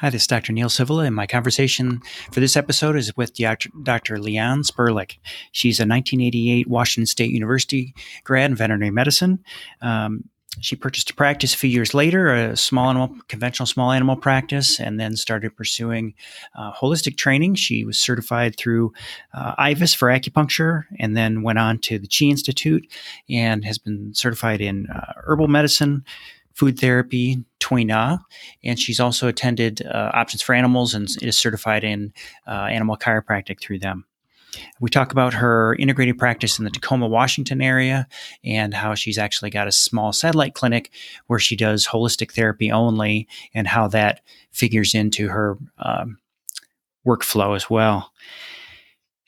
Hi, this is Dr. Neil Sivula, and my conversation for this episode is with Dr. Liane Sperlich. She's a 1988 Washington State University grad in veterinary medicine. Um, she purchased a practice a few years later, a small animal, conventional small animal practice, and then started pursuing uh, holistic training. She was certified through uh, IVAS for acupuncture, and then went on to the Chi Institute, and has been certified in uh, herbal medicine, food therapy, Tui Na, and she's also attended uh, Options for Animals and is certified in uh, animal chiropractic through them. We talk about her integrated practice in the Tacoma, Washington area, and how she's actually got a small satellite clinic where she does holistic therapy only, and how that figures into her um, workflow as well.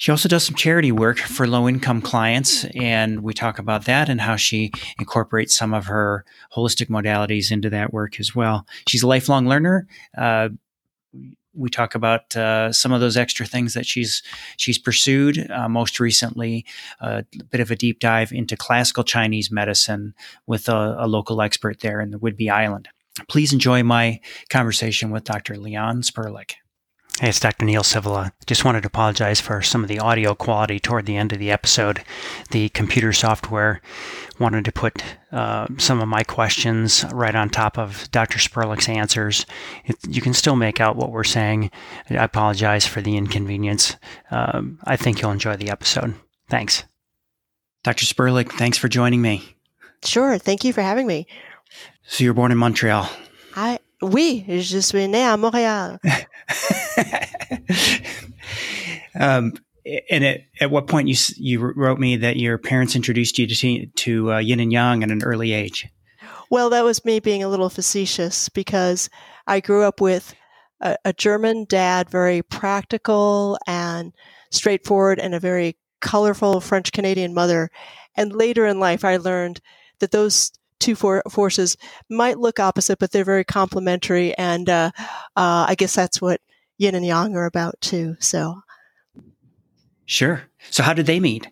She also does some charity work for low income clients, and we talk about that and how she incorporates some of her holistic modalities into that work as well. She's a lifelong learner. Uh, we talk about uh, some of those extra things that she's she's pursued. Uh, most recently, a bit of a deep dive into classical Chinese medicine with a, a local expert there in the Whidbey Island. Please enjoy my conversation with Dr. Liane Sperlich. Hey, it's Dr. Neil Sivula. Just wanted to apologize for some of the audio quality toward the end of the episode. The computer software wanted to put uh, some of my questions right on top of Dr. Sperlich's answers. It, you can still make out what we're saying. I apologize for the inconvenience. Um, I think you'll enjoy the episode. Thanks. Dr. Sperlich, thanks for joining me. Sure. Thank you for having me. So you're born in Montreal. I oui, je suis né à Montréal. um, and at, at what point you you wrote me that your parents introduced you to to uh, yin and yang at an early age? Well, that was me being a little facetious because I grew up with a, a German dad, very practical and straightforward, and a very colorful French Canadian mother. And later in life, I learned that those two for- forces might look opposite, but they're very complementary. And uh, uh, I guess that's what yin and yang are about too. So, sure. So, how did they meet?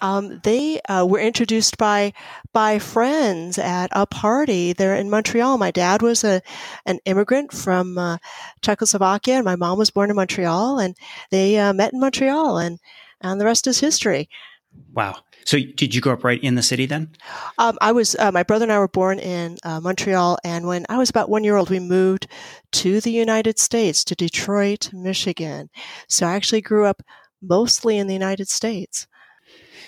Um, they uh, were introduced by by friends at a party there in Montreal. My dad was a an immigrant from uh, Czechoslovakia, and my mom was born in Montreal, and they uh, met in Montreal, and and the rest is history. Wow. So, did you grow up right in the city then? Um, I was. Uh, my brother and I were born in uh, Montreal, and when I was about one year old, we moved to the United States, to Detroit, Michigan. So, I actually grew up mostly in the United States.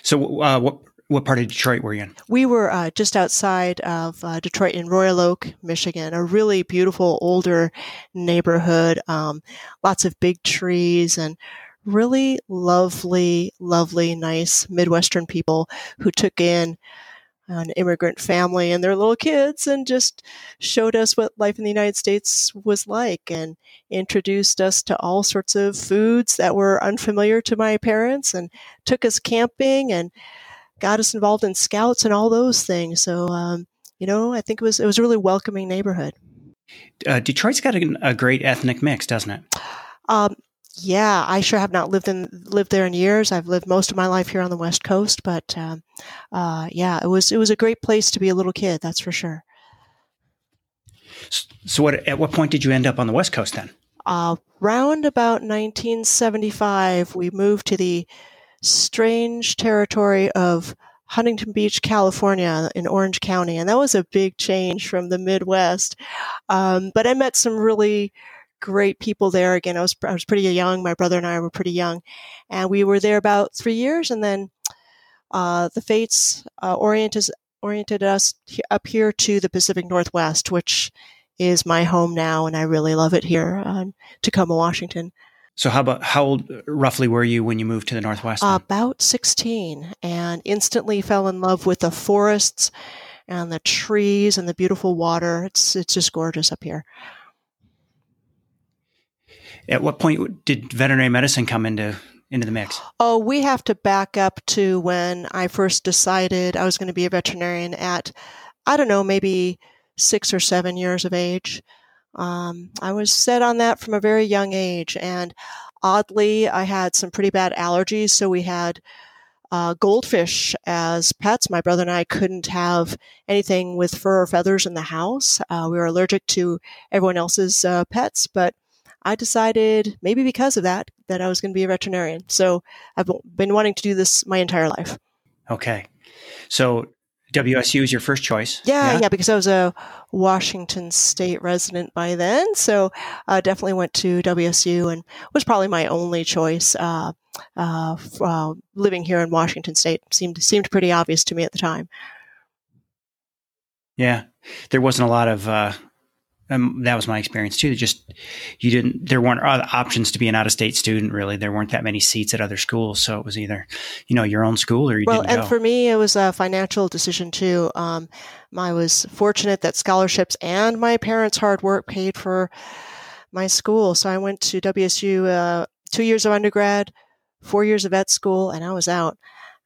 So, uh, what what part of Detroit were you in? We were uh, just outside of uh, Detroit in Royal Oak, Michigan, a really beautiful older neighborhood. Um, lots of big trees and really lovely, lovely, nice Midwestern people who took in an immigrant family and their little kids and just showed us what life in the United States was like and introduced us to all sorts of foods that were unfamiliar to my parents and took us camping and got us involved in scouts and all those things. So, um, you know, I think it was it was a really welcoming neighborhood. Uh, Detroit's got a, a, great ethnic mix, doesn't it? Um, yeah, I sure have not lived in lived there in years. I've lived most of my life here on the West Coast, but um, uh, yeah, it was it was a great place to be a little kid. That's for sure. So, what at what point did you end up on the West Coast then? Uh, round about 1975, we moved to the strange territory of Huntington Beach, California, in Orange County, and that was a big change from the Midwest. Um, but I met some really great people there. Again, I was I was pretty young. My brother and I were pretty young, and we were there about three years, and then uh, the fates uh, oriented oriented us up here to the Pacific Northwest, which is my home now, and I really love it here in Tacoma, Washington. So, how about how old roughly were you when you moved to the Northwest? Uh, about sixteen, and instantly fell in love with the forests and the trees and the beautiful water. It's it's just gorgeous up here. At what point did veterinary medicine come into into the mix? Oh, we have to back up to when I first decided I was going to be a veterinarian at, I don't know, maybe six or seven years of age. Um, I was set on that from a very young age, and oddly, I had some pretty bad allergies. So we had uh, goldfish as pets. My brother and I couldn't have anything with fur or feathers in the house. Uh, we were allergic to everyone else's uh, pets, but I decided, maybe because of that, that I was going to be a veterinarian. So I've been wanting to do this my entire life. Okay. So WSU is your first choice. Yeah, yeah, yeah, because I was a Washington State resident by then, so I definitely went to WSU and was probably my only choice. Uh, uh, uh, living here in Washington State seemed seemed pretty obvious to me at the time. Yeah, there wasn't a lot of uh, um, that was my experience too. Just you didn't. There weren't other options to be an out of state student. Really, there weren't that many seats at other schools, so it was either you know your own school or you well, didn't and go. for me, it was a financial decision too. Um, I was fortunate that scholarships and my parents' hard work paid for my school, so I went to WSU uh, two years of undergrad, four years of vet school, and I was out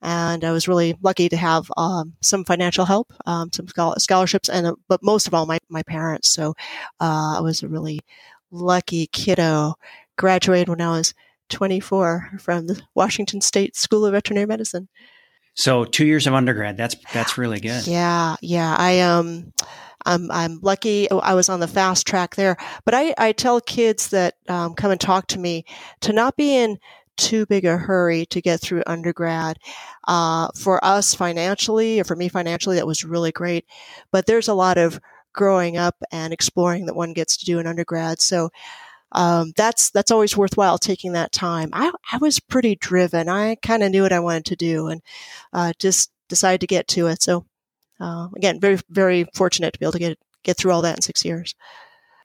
and I was really lucky to have um, some financial help, um, some scholarships, and uh, but most of all, my my parents. So uh, I was a really lucky kiddo. Graduated when I was 24 from the Washington State School of Veterinary Medicine. So two years of undergrad. That's that's really good. Yeah, yeah. I um. I'm, I'm lucky I was on the fast track there. But I, I tell kids that um, come and talk to me to not be in too big a hurry to get through undergrad. Uh, for us financially, or for me financially, that was really great. But there's a lot of growing up and exploring that one gets to do in undergrad. So um, that's that's always worthwhile taking that time. I, I was pretty driven. I kind of knew what I wanted to do, and uh, just decided to get to it. So uh, again, very very fortunate to be able to get get through all that in six years.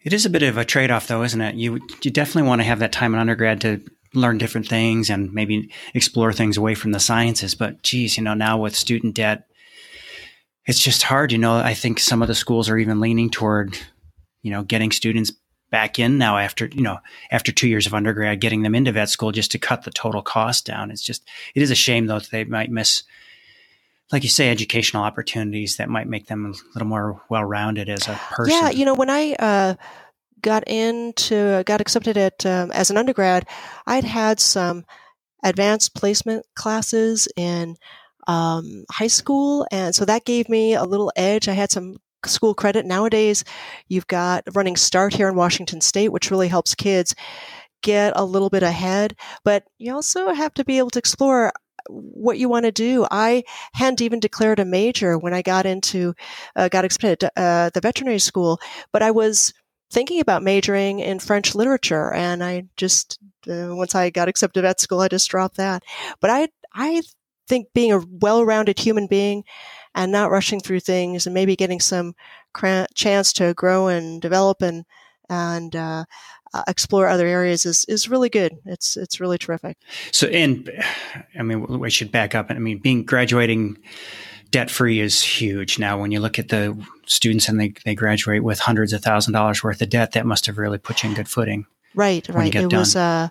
It is a bit of a trade off, though, isn't it? You you definitely want to have that time in undergrad to learn different things and maybe explore things away from the sciences. But geez, you know, now with student debt, it's just hard. You know, I think some of the schools are even leaning toward, you know, getting students back in now after, you know, after two years of undergrad, getting them into vet school just to cut the total cost down. It's just, it is a shame though that they might miss, like you say, educational opportunities that might make them a little more well rounded as a person. Yeah. You know, when I, uh, got into got accepted at um, as an undergrad, I'd had some advanced placement classes in um, high school, and so that gave me a little edge. I had some school credit. Nowadays, you've got running start here in Washington State, which really helps kids get a little bit ahead. But you also have to be able to explore what you want to do. I hadn't even declared a major when I got into, uh, got accepted at uh, the veterinary school, but I was thinking about majoring in French literature, and I just uh, once I got accepted at school, I just dropped that. But I I think being a well-rounded human being and not rushing through things and maybe getting some cr- chance to grow and develop and and uh, uh, explore other areas is is really good. It's it's really terrific. So, and I mean, we should back up. I mean, being graduating debt free is huge. Now, when you look at the students and they, they graduate with hundreds of thousand dollars worth of debt, that must have really put you in good footing. Right, right. It done. was, uh,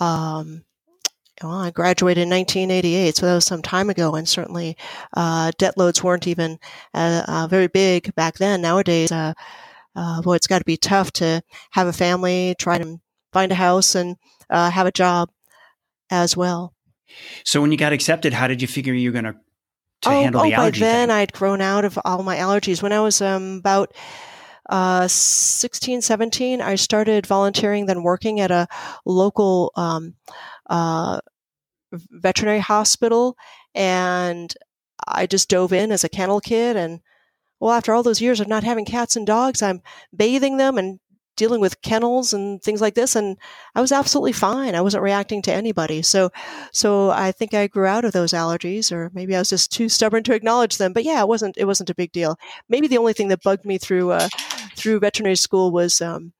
um, well, I graduated in 1988, so that was some time ago, and certainly uh, debt loads weren't even uh, uh, very big back then. Nowadays, uh, uh, boy, it's got to be tough to have a family, try to find a house, and uh, have a job as well. So, when you got accepted, how did you figure you were going to to oh, handle oh, the allergy by then thing? I'd grown out of all my allergies. When I was um, about uh, 16, 17, I started volunteering, then working at a local um, uh, veterinary hospital. And I just dove in as a kennel kid. And well, after all those years of not having cats and dogs, I'm bathing them and dealing with kennels and things like this and I was absolutely fine. I wasn't reacting to anybody. So so I think I grew out of those allergies or maybe I was just too stubborn to acknowledge them. But yeah, it wasn't it wasn't a big deal. Maybe the only thing that bugged me through uh, through veterinary school was um,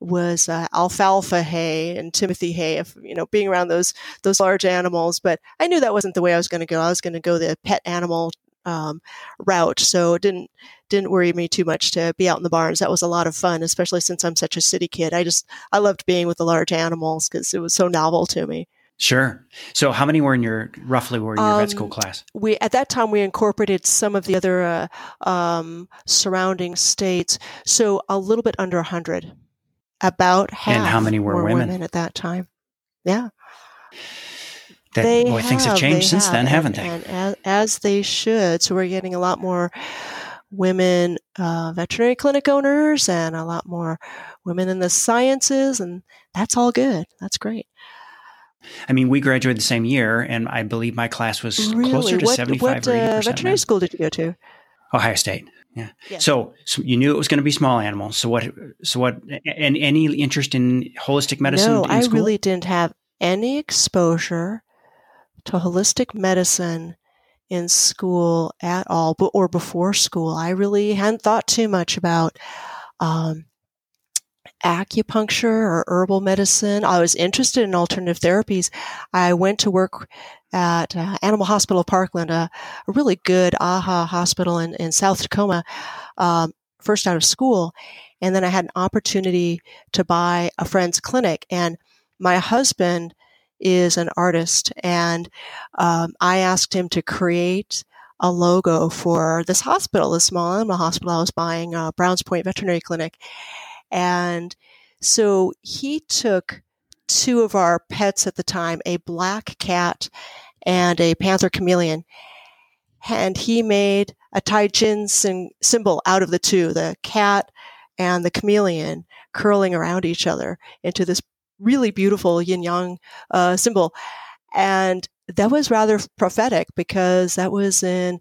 was uh, alfalfa hay and timothy hay if you know being around those those large animals but i knew that wasn't the way i was going to go i was going to go the pet animal um, route so it didn't didn't worry me too much to be out in the barns. That was a lot of fun, especially since I'm such a city kid. I just I loved being with the large animals because it was so novel to me. Sure. So, how many were in your roughly were in your um, vet school class? We at that time we incorporated some of the other uh, um, surrounding states, so a little bit under hundred. About half. And how many were, were women? women at that time? Yeah. That they boy, have, things have changed they since have, then, haven't they? And as, as, they should. So we're getting a lot more women uh, veterinary clinic owners and a lot more women in the sciences, and that's all good. That's great. I mean, we graduated the same year, and I believe my class was really? closer to what, 75 what, or 80%. Uh, veterinary school did you go to? Ohio State. Yeah. Yes. So, so you knew it was going to be small animals. So what? So what? And any interest in holistic medicine? No, I really didn't have any exposure to holistic medicine in school at all, but or before school. I really hadn't thought too much about um, acupuncture or herbal medicine. I was interested in alternative therapies. I went to work at uh, Animal Hospital Parkland, a, a, really good AHA hospital in, in South Tacoma, um, first out of school. And then I had an opportunity to buy a friend's clinic. And my husband is an artist, and um, I asked him to create a logo for this hospital, this small animal hospital I was buying, uh, Browns Point Veterinary Clinic. And so he took two of our pets at the time, a black cat and a panther chameleon. And he made a Tai Chi symbol out of the two, the cat and the chameleon curling around each other into this really beautiful yin yang uh, symbol. And that was rather prophetic because that was in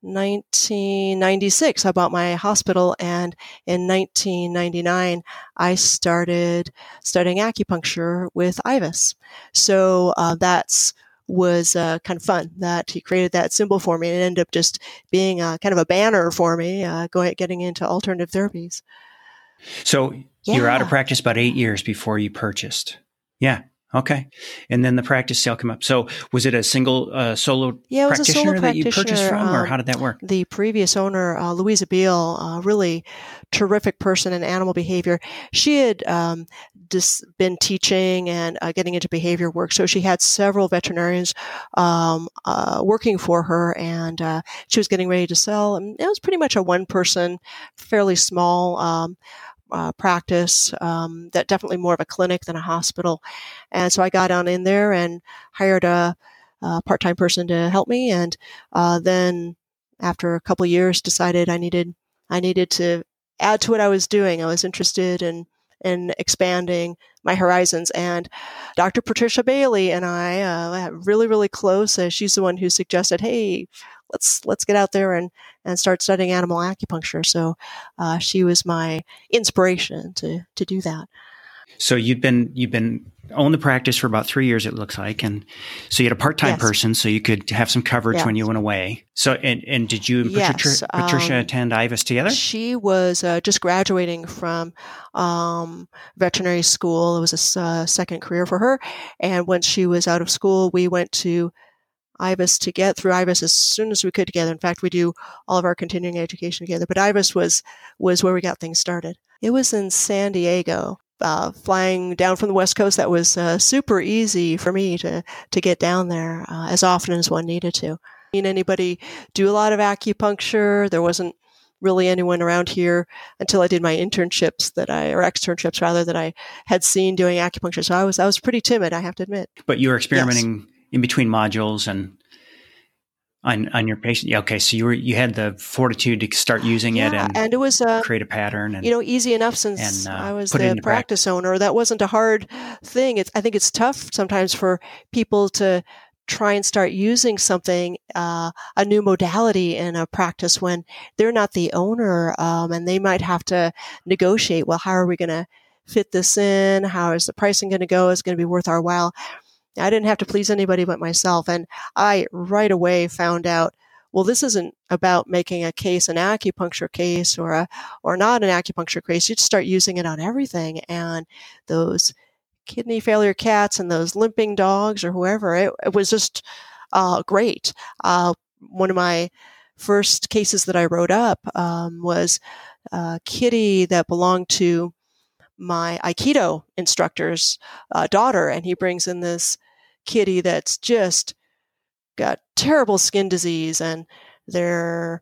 1996. I bought my hospital, and in 1999, I started studying acupuncture with IVAS. So uh, that's was uh, kind of fun that he created that symbol for me and it ended up just being a, kind of a banner for me uh, going getting into alternative therapies so yeah. you were out of practice about eight years before you purchased yeah Okay. And then the practice sale come up. So was it a single uh, solo yeah, practitioner solo that you purchased from, or um, how did that work? The previous owner, uh, Louisa Beal, uh, really terrific person in animal behavior. She had um, just been teaching and uh, getting into behavior work, so she had several veterinarians um, uh, working for her, and uh, she was getting ready to sell. And it was pretty much a one-person, fairly small um, uh, practice um, that definitely more of a clinic than a hospital. And so i got on in there and hired a, a part-time person to help me. And uh, then after a couple years decided i needed i needed to add to what i was doing. I was interested in in expanding my horizons and dr patricia bailey and i uh, really really close uh, she's the one who suggested hey let's let's get out there and and start studying animal acupuncture. So uh, she was my inspiration to to do that. So you've been you've been own the practice for about three years, it looks like, and so you had a part time yes. person, so you could have some coverage yes. when you went away. So and and did you and Patricia, yes. Patricia um, attend IVAS together? She was uh, just graduating from um, veterinary school. It was a uh, second career for her, and once she was out of school, we went to IVAS to get through IVAS as soon as we could together. In fact, we do all of our continuing education together. But IVAS was was where we got things started. It was in San Diego. Uh, flying down from the west coast, that was uh, super easy for me to to get down there uh, as often as one needed to. Seen anybody do a lot of acupuncture? There wasn't really anyone around here until I did my internships that I or externships rather that I had seen doing acupuncture. So I was I was pretty timid, I have to admit. But you were experimenting. Yes in between modules and on on your patient. Yeah, okay, so you were you had the fortitude to start using yeah, it and, and it was uh, create a pattern and you know easy enough since and, uh, I was the practice practice. owner. That wasn't a hard thing. It's I think it's tough sometimes for people to try and start using something uh, a new modality in a practice when they're not the owner um, and they might have to negotiate. Well, how are we going to fit this in? How is the pricing going to go? Is it going to be worth our while? I didn't have to please anybody but myself. And I right away found out, well, this isn't about making a case an acupuncture case or a, or not an acupuncture case. You just start using it on everything. And those kidney failure cats and those limping dogs or whoever, it, it was just uh, great. Uh, one of my first cases that I wrote up um, was a kitty that belonged to my Aikido instructor's uh, daughter, and he brings in this kitty that's just got terrible skin disease and they're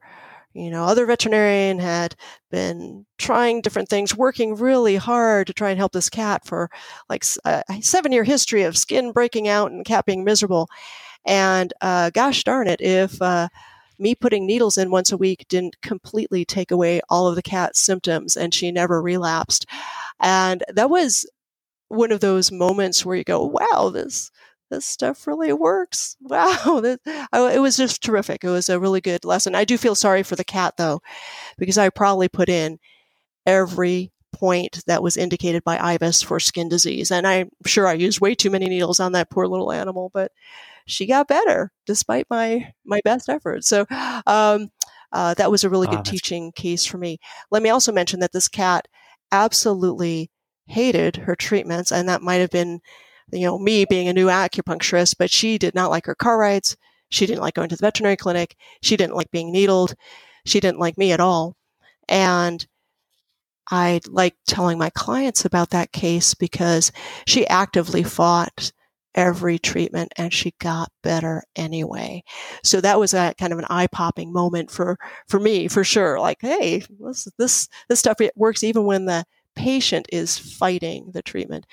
you know, other veterinarian had been trying different things, working really hard to try and help this cat for like a seven year history of skin breaking out and cat being miserable. And uh, gosh darn it, if uh, me putting needles in once a week didn't completely take away all of the cat's symptoms and she never relapsed. And that was one of those moments where you go, wow, this this stuff really works. Wow. That, I, it was just terrific. It was a really good lesson. I do feel sorry for the cat though, because I probably put in every point that was indicated by IVAS for skin disease. And I'm sure I used way too many needles on that poor little animal, but she got better despite my, my best efforts. So, um, uh, that was a really oh, good teaching case for me. Let me also mention that this cat absolutely hated her treatments, and that might have been you know, me being a new acupuncturist, but she did not like her car rides. She didn't like going to the veterinary clinic. She didn't like being needled. She didn't like me at all. And I like telling my clients about that case because she actively fought every treatment and she got better anyway. So that was a kind of an eye popping moment for, for me, for sure. Like, hey, this, this, this stuff works even when the patient is fighting the treatment.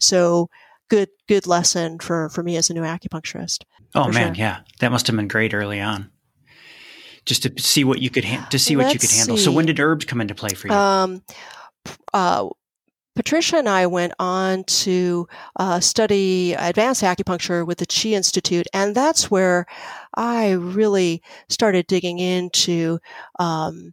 So good good lesson for for me as a new acupuncturist. Oh man, sure. yeah, that must have been great early on. Just to see what you could ha- to see what Let's you could handle. See. So when did herbs come into play for you? Um, uh, Patricia and I went on to uh, study advanced acupuncture with the Chi Institute, and that's where I really started digging into um,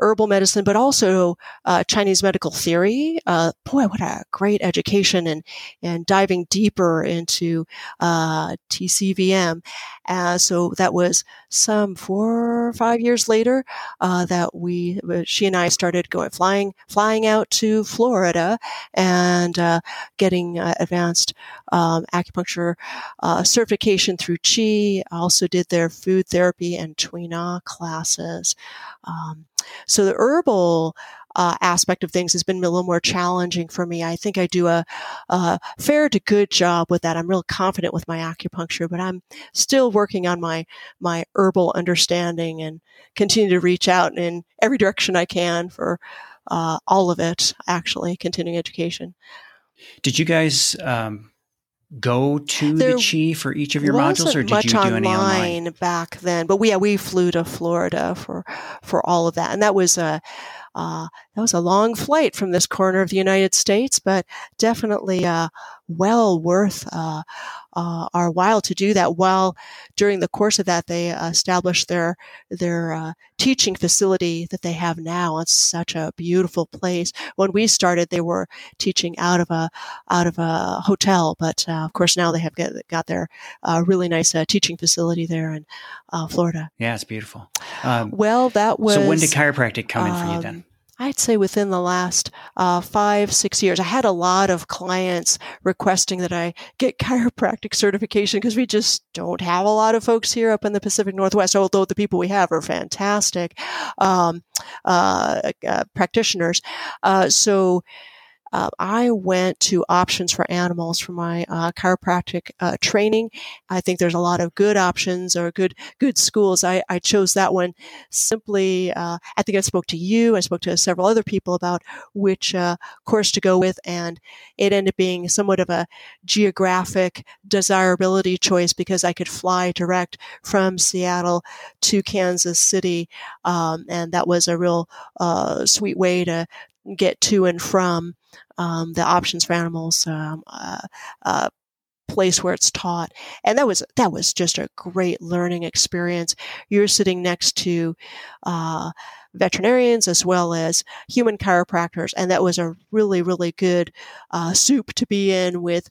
herbal medicine, but also uh, Chinese medical theory. Uh, boy, what a great education and and diving deeper into uh, TCVM. Uh, so that was some four or five years later uh, that we uh, she and I started going flying flying out to Florida and getting advanced um, acupuncture certification through Chi. I also did their food therapy and Tui Na classes. Um, so the herbal uh, aspect of things has been a little more challenging for me. I think I do a, a, fair to good job with that. I'm real confident with my acupuncture, but I'm still working on my my herbal understanding and continue to reach out in every direction I can for uh, all of it. Actually, continuing education. Did you guys um, go to there the Chi for each of your modules, or did you do any online back then? But we, yeah, we flew to Florida for for all of that, and that was a uh, that was a long flight from this corner of the United States, but definitely uh, well worth uh, uh, our while to do that. While during the course of that, they established their their uh, teaching facility that they have now. It's such a beautiful place. When we started, they were teaching out of a out of a hotel, but uh, of course now they have got, got their uh, really nice teaching facility there in Florida. Yeah, it's beautiful. Um, well, that was. So when did chiropractic come in for you then? I'd say within the last uh, five, six years, I had a lot of clients requesting that I get chiropractic certification because we just don't have a lot of folks here up in the Pacific Northwest, although the people we have are fantastic um, uh, uh, practitioners. Uh, so, uh, I went to options for animals for my uh, chiropractic uh, training. I think there's a lot of good options or good good schools. I, I chose that one simply. Uh, I think I spoke to you. I spoke to several other people about which uh, course to go with, and it ended up being somewhat of a geographic desirability choice because I could fly direct from Seattle to Kansas City, um, and that was a real uh, sweet way to get to and from um, the options for animals um, uh, uh, place where it's taught. And that was that was just a great learning experience. You're sitting next to uh, veterinarians as well as human chiropractors and that was a really really good uh, soup to be in with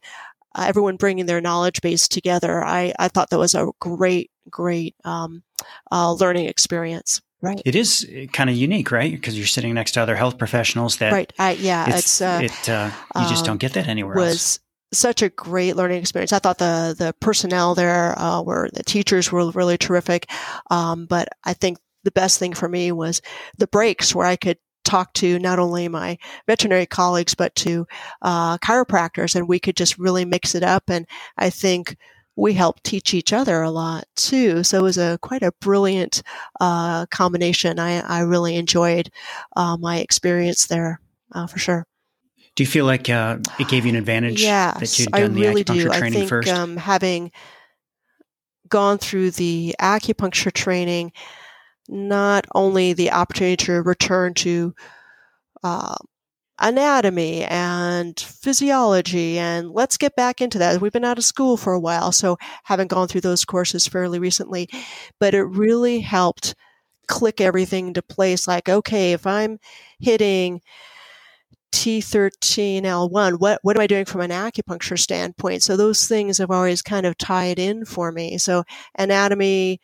uh, everyone bringing their knowledge base together. I, I thought that was a great great um, uh, learning experience Right. It is eh, kind of unique, right? Because you're sitting next to other health professionals that. Right. I, yeah. It's, it's uh, it. Uh, you just don't get that anywhere It was, else such a great learning experience. I thought the the personnel there uh, were the teachers were really terrific, um, but I think the best thing for me was the breaks where I could talk to not only my veterinary colleagues but to uh, chiropractors, and we could just really mix it up. And I think we helped teach each other a lot too. So it was a quite a brilliant uh, combination. I, I really enjoyed uh, my experience there uh, for sure. Do you feel like uh, it gave you an advantage yes, that you'd done I the really acupuncture do. training I think first? um, having gone through the acupuncture training, not only the opportunity to return to uh, anatomy and physiology and let's get back into that we've been out of school for a while so haven't gone through those courses fairly recently but it really helped click everything into place like okay if i'm hitting T13L1, what, what am I doing from an acupuncture standpoint? So those things have always kind of tied in for me. So anatomy,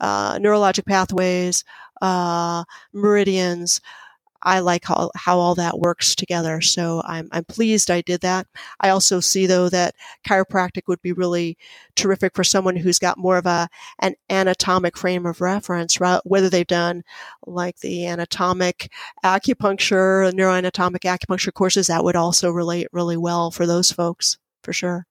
uh, neurologic pathways, uh, meridians, I like how, how all that works together. So I'm, I'm pleased I did that. I also see though that chiropractic would be really terrific for someone who's got more of a, an anatomic frame of reference, whether they've done like the anatomic acupuncture, neuroanatomic acupuncture courses, that would also relate really well for those folks for sure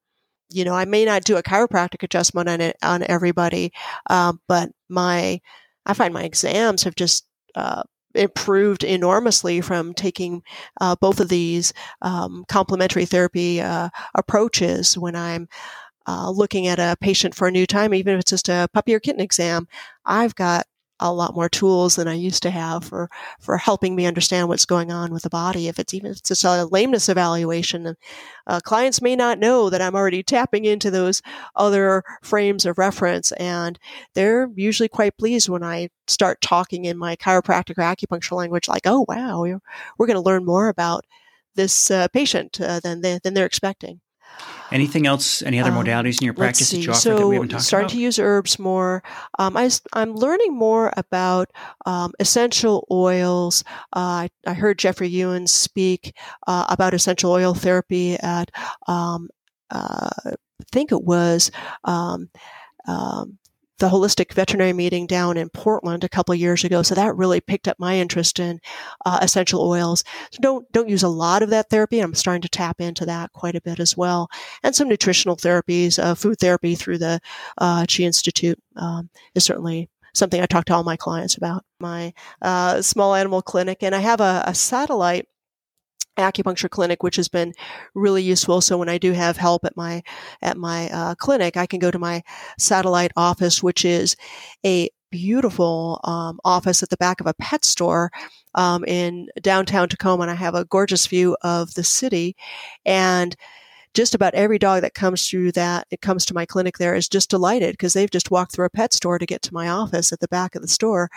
you know, I may not do a chiropractic adjustment on it, on everybody, um, but my, I find my exams have just uh, improved enormously from taking uh, both of these um, complementary therapy uh, approaches when I'm uh, looking at a patient for a new time, even if it's just a puppy or kitten exam. I've got a lot more tools than I used to have for for helping me understand what's going on with the body. If it's even if it's just a lameness evaluation, uh, clients may not know that I'm already tapping into those other frames of reference, and they're usually quite pleased when I start talking in my chiropractic or acupuncture language, like, "Oh, wow, we're, we're going to learn more about this uh, patient uh, than they, than they're expecting." Anything else? Any other Um, modalities in your practice that you offer so that we haven't talked starting about? to use herbs more. Um, I, am learning more about um, essential oils. Uh, I, I heard Jeffrey Ewan speak uh, about essential oil therapy at, um, uh, I think it was um, um, the holistic veterinary meeting down in Portland a couple years ago. So that really picked up my interest in uh, essential oils. So don't don't use a lot of that therapy. I'm starting to tap into that quite a bit as well, and some nutritional therapies, uh, food therapy through the uh, Chi Institute um, is certainly something I talk to all my clients about. My uh, small animal clinic, and I have a, a satellite acupuncture clinic, which has been really useful. So when I do have help at my at my uh, clinic, I can go to my satellite office, which is a beautiful um, office at the back of a pet store um, in downtown Tacoma, and I have a gorgeous view of the city. And just about every dog that comes through that it comes to my clinic there is just delighted because they've just walked through a pet store to get to my office at the back of the store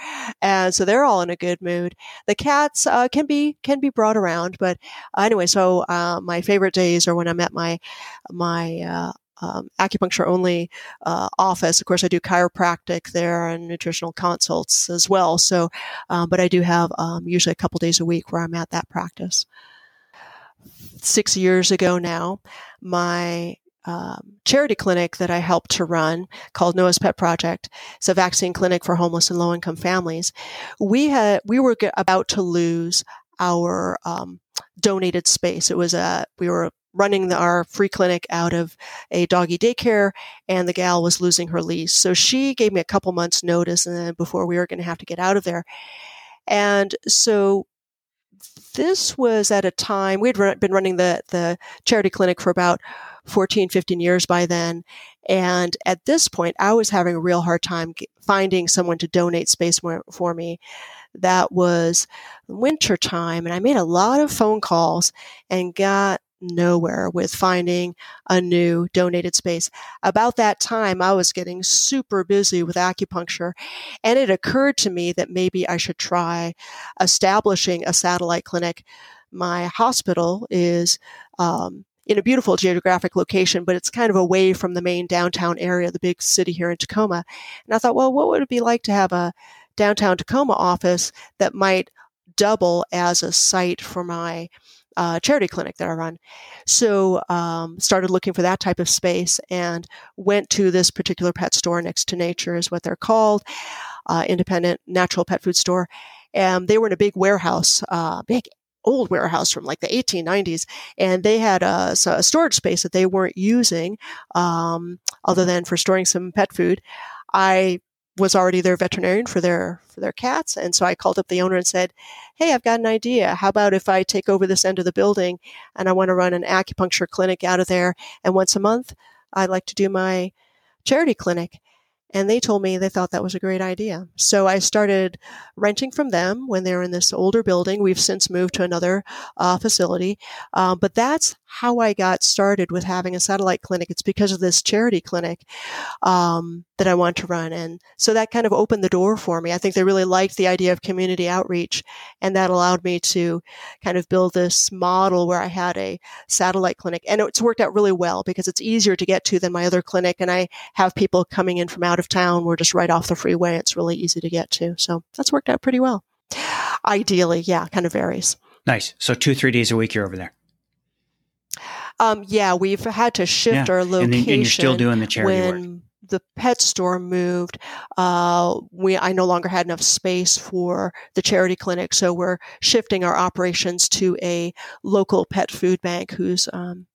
and so they're all in a good mood the cats uh, can be can be brought around but uh, anyway so uh, my favorite days are when i'm at my my uh, um, acupuncture only uh, office. Of course, I do chiropractic there and nutritional consults as well. So, um, but I do have um, usually a couple days a week where I'm at that practice six years ago now, my um, charity clinic that I helped to run called Noah's Pet Project. It's a vaccine clinic for homeless and low income families. We had we were about to lose our um, donated space. It was a we were running the, our free clinic out of a doggy daycare and the gal was losing her lease. So she gave me a couple months notice and before we were going to have to get out of there. And so this was at a time we'd run, been running the, the charity clinic for about 14, 15 years by then. And at this point, I was having a real hard time finding someone to donate space for me. That was winter time, and I made a lot of phone calls and got nowhere with finding a new donated space. About that time, I was getting super busy with acupuncture, and it occurred to me that maybe I should try establishing a satellite clinic. My hospital is um, in a beautiful geographic location, but it's kind of away from the main downtown area, the big city here in Tacoma. And I thought, well, what would it be like to have a downtown Tacoma office that might double as a site for my uh, charity clinic that I run. So um, started looking for that type of space and went to this particular pet store next to nature is what they're called, uh, independent natural pet food store. And they were in a big warehouse, uh, big old warehouse from like the 1890s, and they had a, a storage space that they weren't using, um, other than for storing some pet food. I was already their veterinarian for their for their cats, and so I called up the owner and said, "Hey, I've got an idea. How about if I take over this end of the building, and I want to run an acupuncture clinic out of there, and once a month, I'd like to do my charity clinic." And they told me they thought that was a great idea. So I started renting from them when they were in this older building. We've since moved to another uh, facility. Um, but that's how I got started with having a satellite clinic. It's because of this charity clinic um, that I want to run. And so that kind of opened the door for me. I think they really liked the idea of community outreach. And that allowed me to kind of build this model where I had a satellite clinic. And it's worked out really well because it's easier to get to than my other clinic. And I have people coming in from out of town. We're just right off the freeway. It's really easy to get to. So that's worked out pretty well. Ideally, yeah, kind of varies. Nice. So two, three days a week you're over there. Um, yeah, we've had to shift yeah. our location. And, then, and, you're still doing the charity when work. The pet store moved. Uh, we I no longer had enough space for the charity clinic, so we're shifting our operations to a local pet food bank who's um,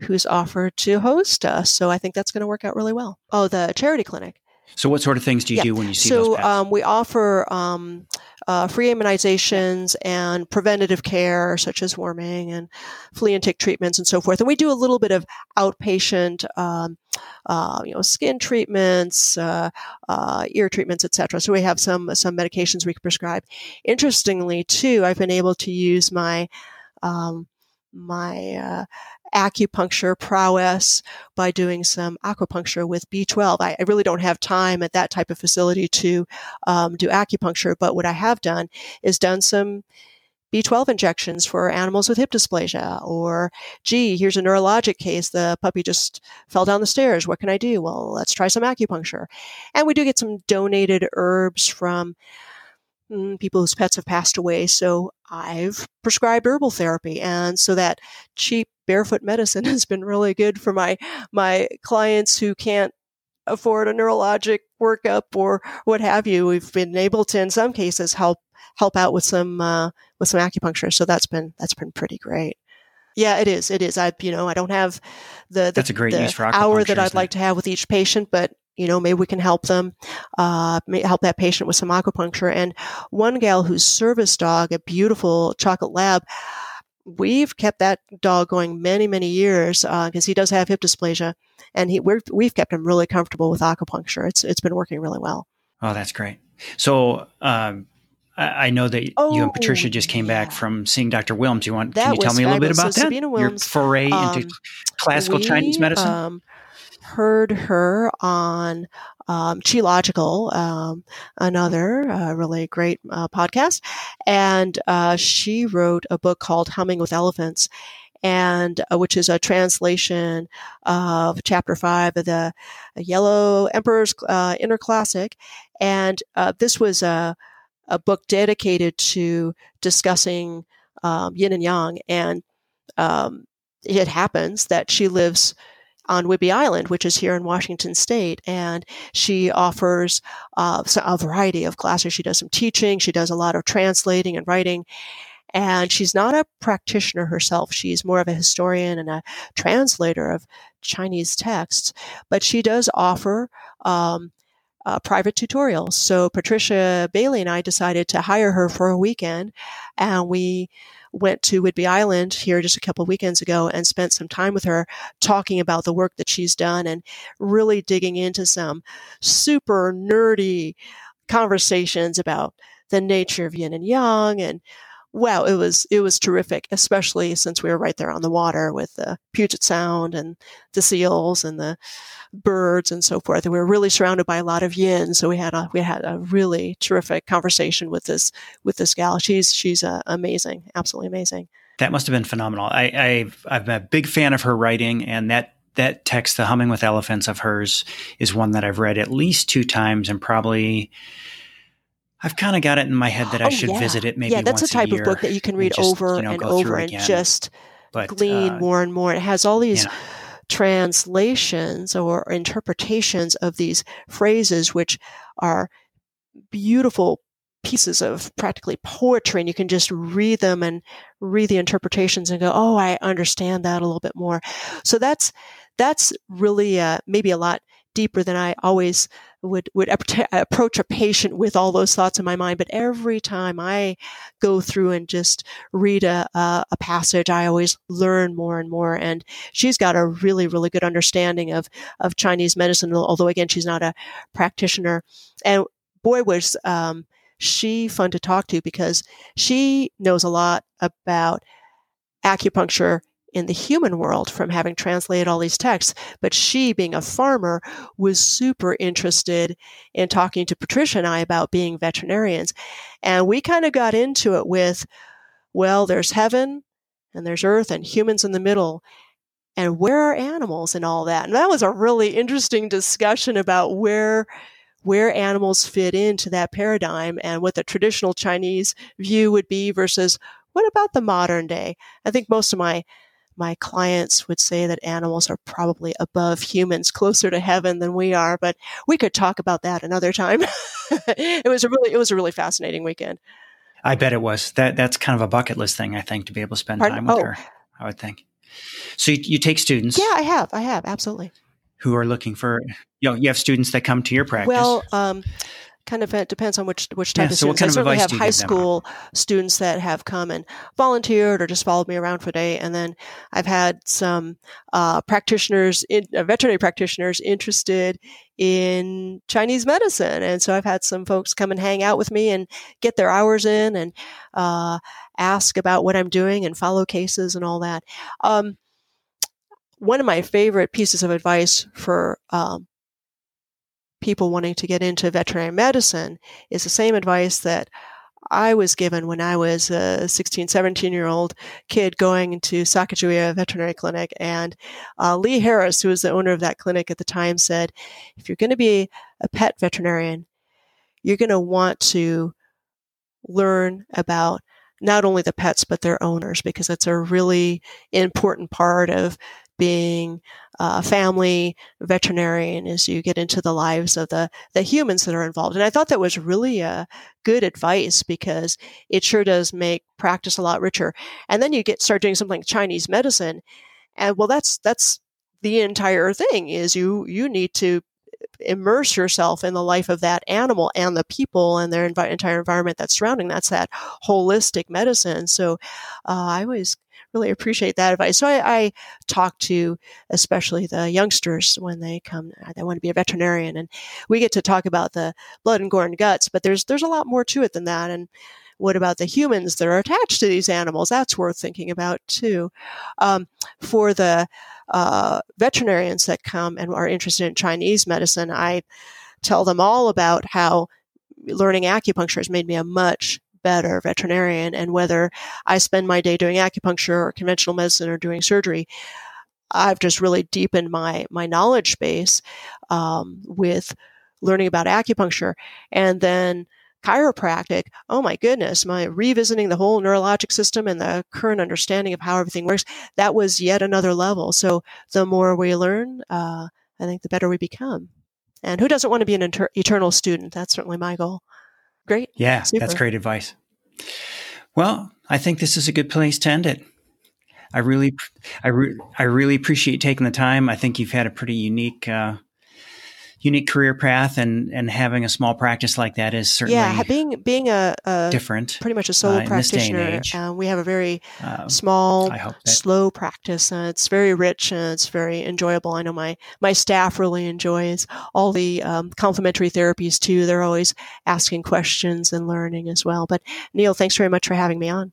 who's offered to host us. So I think that's going to work out really well. Oh, the charity clinic. So, what sort of things do you yeah. do when you see so, those pets? Um, we offer um, uh, free immunizations and preventative care, such as warming and flea and tick treatments and so forth. And we do a little bit of outpatient, um, uh, you know, skin treatments, uh, uh ear treatments, etc. So we have some some medications we can prescribe. Interestingly, too, I've been able to use my um, my uh, acupuncture prowess by doing some acupuncture with B12. I, I, really don't have time at that type of facility to um, do acupuncture, but what I have done is done some B12 injections for animals with hip dysplasia, or gee, here's a neurologic case. The puppy just fell down the stairs. What can I do? Well, let's try some acupuncture. And we do get some donated herbs from people whose pets have passed away. So I've prescribed herbal therapy. And so that cheap barefoot medicine has been really good for my my clients who can't afford a neurologic workup or what have you. We've been able to, in some cases, help help out with some uh, with some acupuncture. So that's been that's been pretty great. Yeah, it is. It is. I you know I don't have the, the that's a great the use for hour that I'd like to have with each patient, but you know maybe we can help them uh, help that patient with some acupuncture. And one gal whose service dog, a beautiful chocolate lab we've kept that dog going many, many years because uh, he does have hip dysplasia, and he we have kept him really comfortable with acupuncture. It's it's been working really well. Oh, that's great. So. Um, I know that oh, you and oh, Patricia just came yeah. back from seeing Dr. Wilms. You want? That can you tell me a little bit about so that? Wilms, Your foray um, into classical we, Chinese medicine. Um, heard her on um, Qiological, um, another uh, really great uh, podcast, and uh, she wrote a book called Humming with Elephants, and uh, which is a translation of chapter five of the Yellow Emperor's uh, Inner Classic, and uh, this was a a book dedicated to discussing um, yin and yang, and um, it happens that she lives on Whidbey Island, which is here in Washington State. And she offers uh, a variety of classes. She does some teaching, she does a lot of translating and writing. And she's not a practitioner herself. She's more of a historian and a translator of Chinese texts. But she does offer um, uh, private tutorials. So Patricia Bailey and I decided to hire her for a weekend, and we went to Whidbey Island here just a couple weekends ago and spent some time with her talking about the work that she's done and really digging into some super nerdy conversations about the nature of yin and yang and wow, it was it was terrific, especially since we were right there on the water with the Puget Sound and the seals and the birds and so forth. And we were really surrounded by a lot of yin, so we had a we had a really terrific conversation with this with this gal. She's she's uh, amazing, absolutely amazing. That must have been phenomenal. I, I've I'm a big fan of her writing, and that that text, "The Humming with Elephants" of hers, is one that I've read at least two times, and probably I've kind of got it in my head that I oh, should yeah. visit it maybe Yeah, that's a type of book that you can read just, over you know, and over and just but, glean uh, more and more. It has all these translations or interpretations of these phrases, which are beautiful pieces of practically poetry and you can just read them and read the interpretations and go oh i understand that a little bit more so that's that's really uh, maybe a lot deeper than i always would would approach a patient with all those thoughts in my mind but every time i go through and just read a, a, a passage i always learn more and more and she's got a really really good understanding of of chinese medicine although again she's not a practitioner. And boy was um, she fun to talk to because she knows a lot about acupuncture in the human world from having translated all these texts. But she, being a farmer, was super interested in talking to Patricia and I about being veterinarians. And we kind of got into it with, well, there's heaven and there's earth and humans in the middle. And where are animals and all that? And that was a really interesting discussion about where where animals fit into that paradigm and what the traditional Chinese view would be versus what about the modern day? I think most of my my clients would say that animals are probably above humans, closer to heaven than we are, but we could talk about that another time. it was a really it was a really fascinating weekend. I bet it was. That that's kind of a bucket list thing, I think, to be able to spend Pardon? time with oh. her. I would think. So you, you take students? Yeah, I have. I have absolutely who are looking for you know you have students that come to your practice well um, kind of it depends on which which type yeah, of so students. I certainly have high school students that have come and volunteered or just followed me around for a day, and then I've had some uh, practitioners, in, uh, veterinary practitioners, interested in Chinese medicine, and so I've had some folks come and hang out with me and get their hours in and uh, ask about what I'm doing and follow cases and all that. Um, one of my favorite pieces of advice for um, people wanting to get into veterinary medicine is the same advice that I was given when I was a 16, 17 year old kid going into Sacagawea Veterinary Clinic. And uh, Lee Harris, who was the owner of that clinic at the time, said, if you're going to be a pet veterinarian, you're going to want to learn about not only the pets, but their owners, because that's a really important part of being a family veterinarian as you get into the lives of the, the humans that are involved. And I thought that was really a good advice because it sure does make practice a lot richer. And then you get start doing something like Chinese medicine. And well, that's, that's the entire thing is you, you need to immerse yourself in the life of that animal and the people and their envi- entire environment that's surrounding. That's that holistic medicine. So uh, I always really appreciate that advice. So I, I, talk to especially the youngsters when they come, uh, they want to be a veterinarian, and we get to talk about the blood and gore and guts. But there's there's a lot more to it than that. And what about the humans that are attached to these animals? That's worth thinking about too. Um, for the uh, veterinarians that come and are interested in Chinese medicine, I tell them all about how learning acupuncture has made me a much better veterinarian and whether I spend my day doing acupuncture or conventional medicine or doing surgery. I've just really deepened my my knowledge base um, with learning about acupuncture, and then chiropractic. Oh my goodness, my revisiting the whole neurologic system and the current understanding of how everything works. That was yet another level. So the more we learn, uh, I think the better we become. And who doesn't want to be an inter- eternal student? That's certainly my goal. Great. Yeah, Super. that's great advice. Well, I think this is a good place to end it. I really, I, re- I really appreciate taking the time. I think you've had a pretty unique uh, unique career path and and having a small practice like that is certainly yeah being being a, a different pretty much a solo uh, practitioner uh, we have a very uh, small slow practice uh, it's very rich and it's very enjoyable. I know my my staff really enjoys all the um, complementary therapies too. They're always asking questions and learning as well. But neil thanks very much for having me on